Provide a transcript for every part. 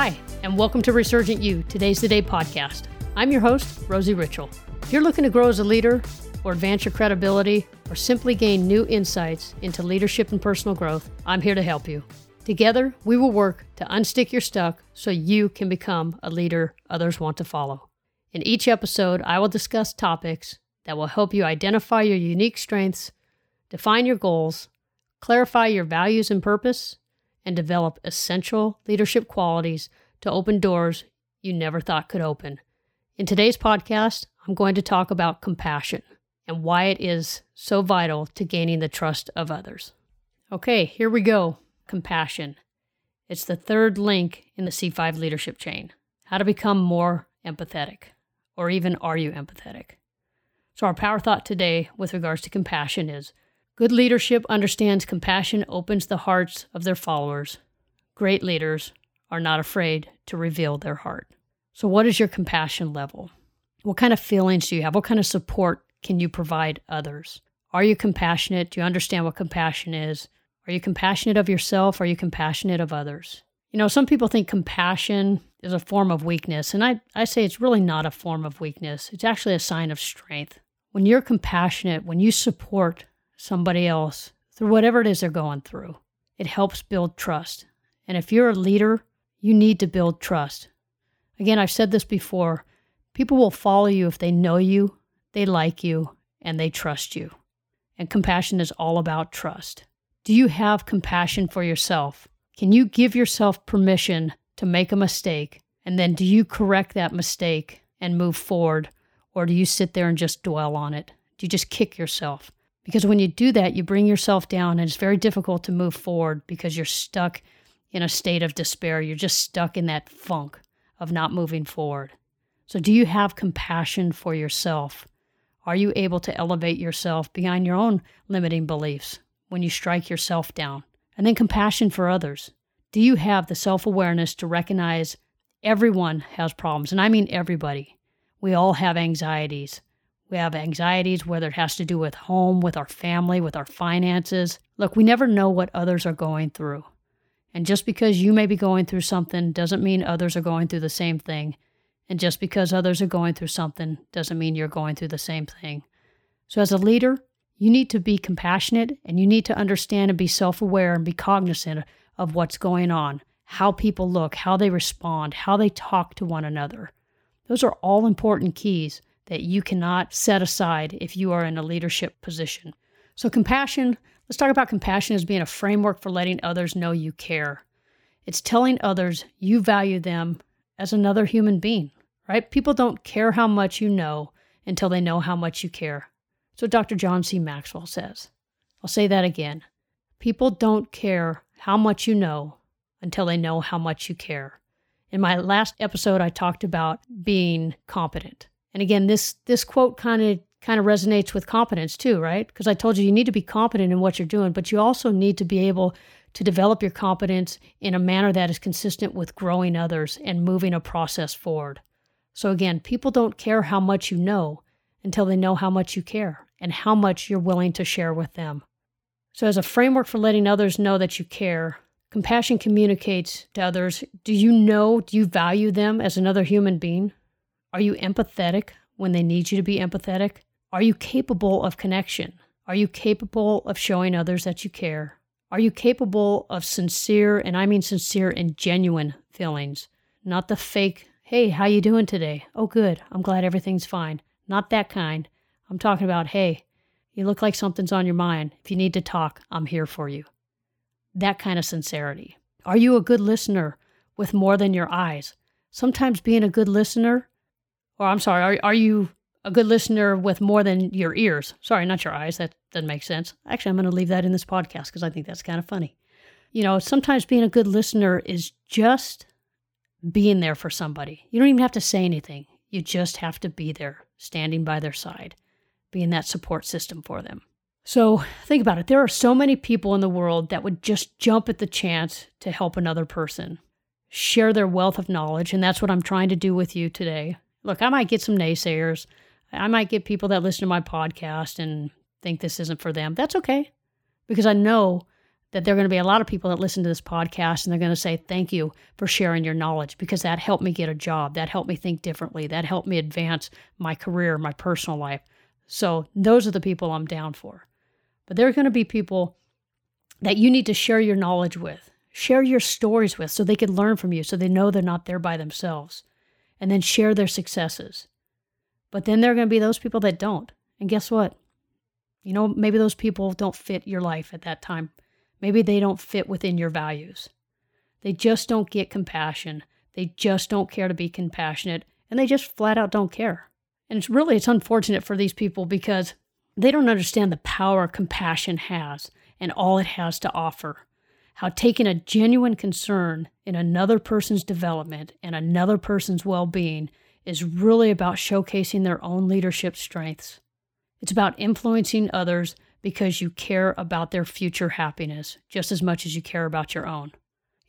Hi, and welcome to Resurgent You, Today's the Day podcast. I'm your host, Rosie Ritchell. If you're looking to grow as a leader, or advance your credibility, or simply gain new insights into leadership and personal growth, I'm here to help you. Together, we will work to unstick your stuck so you can become a leader others want to follow. In each episode, I will discuss topics that will help you identify your unique strengths, define your goals, clarify your values and purpose, and develop essential leadership qualities to open doors you never thought could open. In today's podcast, I'm going to talk about compassion and why it is so vital to gaining the trust of others. Okay, here we go. Compassion. It's the third link in the C5 leadership chain. How to become more empathetic, or even are you empathetic? So, our power thought today with regards to compassion is Good leadership understands compassion opens the hearts of their followers. Great leaders are not afraid to reveal their heart. So, what is your compassion level? What kind of feelings do you have? What kind of support can you provide others? Are you compassionate? Do you understand what compassion is? Are you compassionate of yourself? Are you compassionate of others? You know, some people think compassion is a form of weakness, and I, I say it's really not a form of weakness. It's actually a sign of strength. When you're compassionate, when you support somebody else through whatever it is they're going through. It helps build trust. And if you're a leader, you need to build trust. Again, I've said this before people will follow you if they know you, they like you, and they trust you. And compassion is all about trust. Do you have compassion for yourself? Can you give yourself permission to make a mistake? And then do you correct that mistake and move forward? Or do you sit there and just dwell on it? Do you just kick yourself? Because when you do that, you bring yourself down and it's very difficult to move forward because you're stuck in a state of despair. You're just stuck in that funk of not moving forward. So, do you have compassion for yourself? Are you able to elevate yourself beyond your own limiting beliefs when you strike yourself down? And then compassion for others. Do you have the self awareness to recognize everyone has problems? And I mean everybody. We all have anxieties. We have anxieties, whether it has to do with home, with our family, with our finances. Look, we never know what others are going through. And just because you may be going through something doesn't mean others are going through the same thing. And just because others are going through something doesn't mean you're going through the same thing. So, as a leader, you need to be compassionate and you need to understand and be self aware and be cognizant of what's going on, how people look, how they respond, how they talk to one another. Those are all important keys that you cannot set aside if you are in a leadership position. So, compassion, let's talk about compassion as being a framework for letting others know you care. It's telling others you value them as another human being, right? People don't care how much you know until they know how much you care. So, Dr. John C. Maxwell says. I'll say that again. People don't care how much you know until they know how much you care. In my last episode, I talked about being competent. And again, this this quote kind of kind of resonates with competence too, right? Because I told you you need to be competent in what you're doing, but you also need to be able to develop your competence in a manner that is consistent with growing others and moving a process forward. So again, people don't care how much you know until they know how much you care and how much you're willing to share with them. So as a framework for letting others know that you care, compassion communicates to others, do you know, do you value them as another human being? Are you empathetic when they need you to be empathetic? Are you capable of connection? Are you capable of showing others that you care? Are you capable of sincere, and I mean sincere and genuine feelings, not the fake, hey, how you doing today? Oh, good. I'm glad everything's fine. Not that kind. I'm talking about, hey, you look like something's on your mind. If you need to talk, I'm here for you. That kind of sincerity. Are you a good listener with more than your eyes? Sometimes being a good listener or I'm sorry, are, are you a good listener with more than your ears? Sorry, not your eyes. That doesn't make sense. Actually, I'm going to leave that in this podcast because I think that's kind of funny. You know, sometimes being a good listener is just being there for somebody. You don't even have to say anything. You just have to be there, standing by their side, being that support system for them. So think about it. There are so many people in the world that would just jump at the chance to help another person, share their wealth of knowledge. And that's what I'm trying to do with you today look, I might get some naysayers. I might get people that listen to my podcast and think this isn't for them. That's okay because I know that there are going to be a lot of people that listen to this podcast and they're going to say, Thank you for sharing your knowledge because that helped me get a job. That helped me think differently. That helped me advance my career, my personal life. So those are the people I'm down for. But there are going to be people that you need to share your knowledge with, share your stories with so they can learn from you, so they know they're not there by themselves, and then share their successes. But then there are going to be those people that don't. And guess what? You know, maybe those people don't fit your life at that time. Maybe they don't fit within your values. They just don't get compassion. They just don't care to be compassionate, and they just flat out don't care. And it's really it's unfortunate for these people because they don't understand the power compassion has and all it has to offer. How taking a genuine concern in another person's development and another person's well being is really about showcasing their own leadership strengths. It's about influencing others because you care about their future happiness just as much as you care about your own.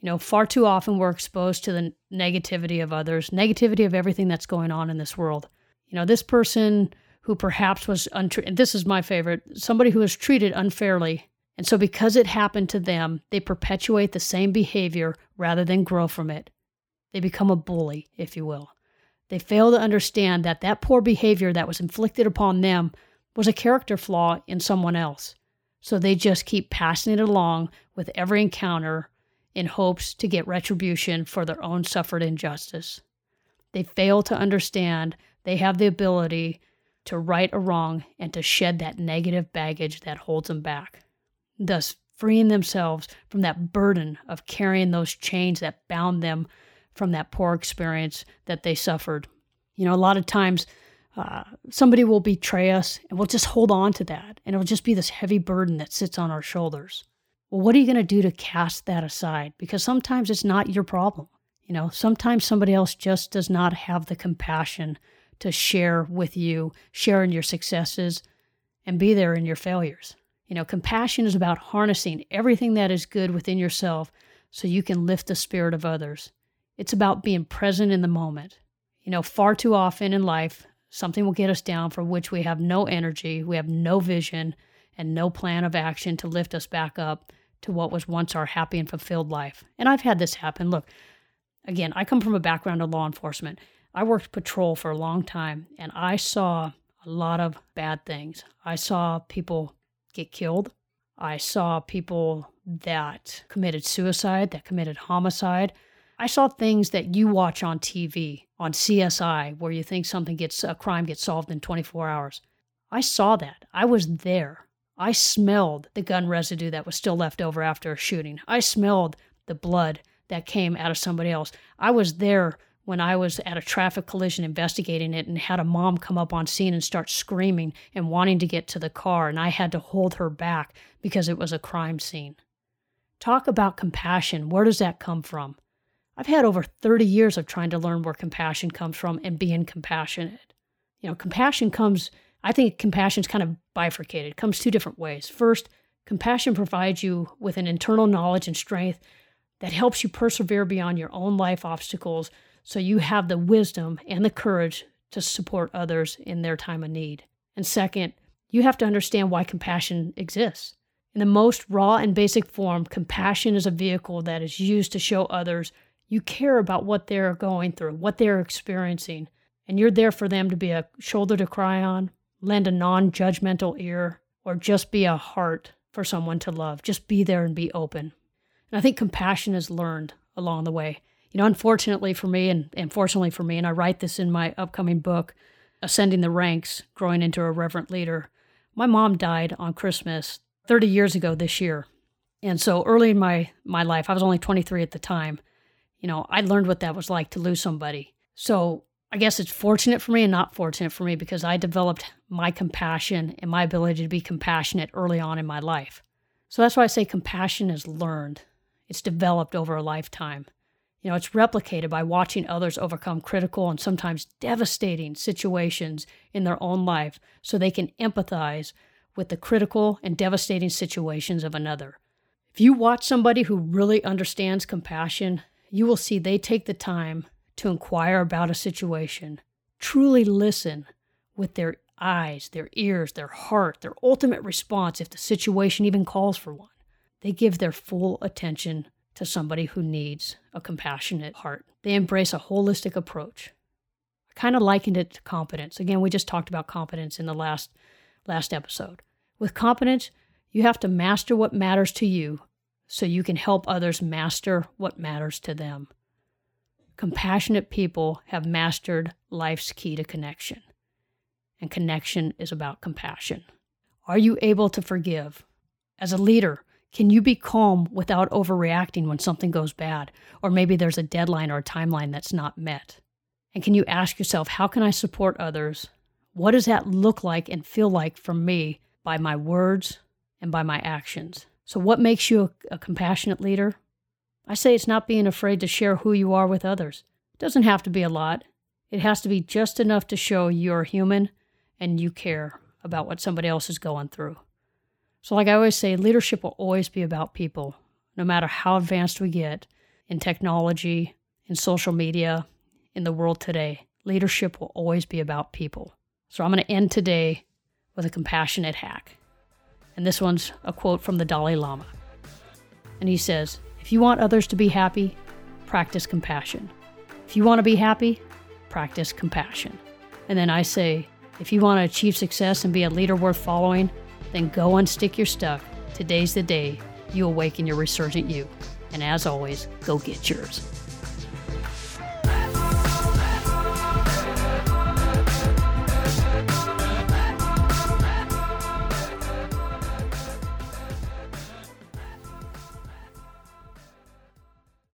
You know, far too often we're exposed to the negativity of others, negativity of everything that's going on in this world. You know, this person who perhaps was untreated, this is my favorite, somebody who was treated unfairly. And so, because it happened to them, they perpetuate the same behavior rather than grow from it. They become a bully, if you will. They fail to understand that that poor behavior that was inflicted upon them was a character flaw in someone else. So they just keep passing it along with every encounter in hopes to get retribution for their own suffered injustice. They fail to understand they have the ability to right a wrong and to shed that negative baggage that holds them back, thus freeing themselves from that burden of carrying those chains that bound them from that poor experience that they suffered. You know, a lot of times uh, somebody will betray us and we'll just hold on to that and it'll just be this heavy burden that sits on our shoulders. Well, what are you going to do to cast that aside? Because sometimes it's not your problem. You know, sometimes somebody else just does not have the compassion to share with you, share in your successes, and be there in your failures. You know, compassion is about harnessing everything that is good within yourself so you can lift the spirit of others. It's about being present in the moment. You know, far too often in life, Something will get us down for which we have no energy, we have no vision, and no plan of action to lift us back up to what was once our happy and fulfilled life. And I've had this happen. Look, again, I come from a background of law enforcement. I worked patrol for a long time, and I saw a lot of bad things. I saw people get killed. I saw people that committed suicide, that committed homicide. I saw things that you watch on TV, on CSI, where you think something gets a crime gets solved in 24 hours. I saw that. I was there. I smelled the gun residue that was still left over after a shooting. I smelled the blood that came out of somebody else. I was there when I was at a traffic collision investigating it and had a mom come up on scene and start screaming and wanting to get to the car, and I had to hold her back because it was a crime scene. Talk about compassion. Where does that come from? I've had over 30 years of trying to learn where compassion comes from and being compassionate. You know, compassion comes, I think compassion is kind of bifurcated, it comes two different ways. First, compassion provides you with an internal knowledge and strength that helps you persevere beyond your own life obstacles so you have the wisdom and the courage to support others in their time of need. And second, you have to understand why compassion exists. In the most raw and basic form, compassion is a vehicle that is used to show others you care about what they're going through, what they're experiencing, and you're there for them to be a shoulder to cry on, lend a non judgmental ear, or just be a heart for someone to love. Just be there and be open. And I think compassion is learned along the way. You know, unfortunately for me, and, and fortunately for me, and I write this in my upcoming book, Ascending the Ranks Growing into a Reverent Leader, my mom died on Christmas 30 years ago this year. And so early in my, my life, I was only 23 at the time you know, I learned what that was like to lose somebody. So I guess it's fortunate for me and not fortunate for me because I developed my compassion and my ability to be compassionate early on in my life. So that's why I say compassion is learned. It's developed over a lifetime. You know, it's replicated by watching others overcome critical and sometimes devastating situations in their own life so they can empathize with the critical and devastating situations of another. If you watch somebody who really understands compassion, you will see they take the time to inquire about a situation, truly listen with their eyes, their ears, their heart, their ultimate response if the situation even calls for one. They give their full attention to somebody who needs a compassionate heart. They embrace a holistic approach. I kind of likened it to competence. Again, we just talked about competence in the last last episode. With competence, you have to master what matters to you so you can help others master what matters to them. Compassionate people have mastered life's key to connection, and connection is about compassion. Are you able to forgive? As a leader, can you be calm without overreacting when something goes bad, or maybe there's a deadline or a timeline that's not met? And can you ask yourself, how can I support others? What does that look like and feel like for me by my words and by my actions? So, what makes you a, a compassionate leader? I say it's not being afraid to share who you are with others. It doesn't have to be a lot, it has to be just enough to show you're human and you care about what somebody else is going through. So, like I always say, leadership will always be about people, no matter how advanced we get in technology, in social media, in the world today. Leadership will always be about people. So, I'm going to end today with a compassionate hack. And this one's a quote from the Dalai Lama. And he says, if you want others to be happy, practice compassion. If you want to be happy, practice compassion. And then I say, if you want to achieve success and be a leader worth following, then go unstick your stuff. Today's the day you awaken your resurgent you. And as always, go get yours.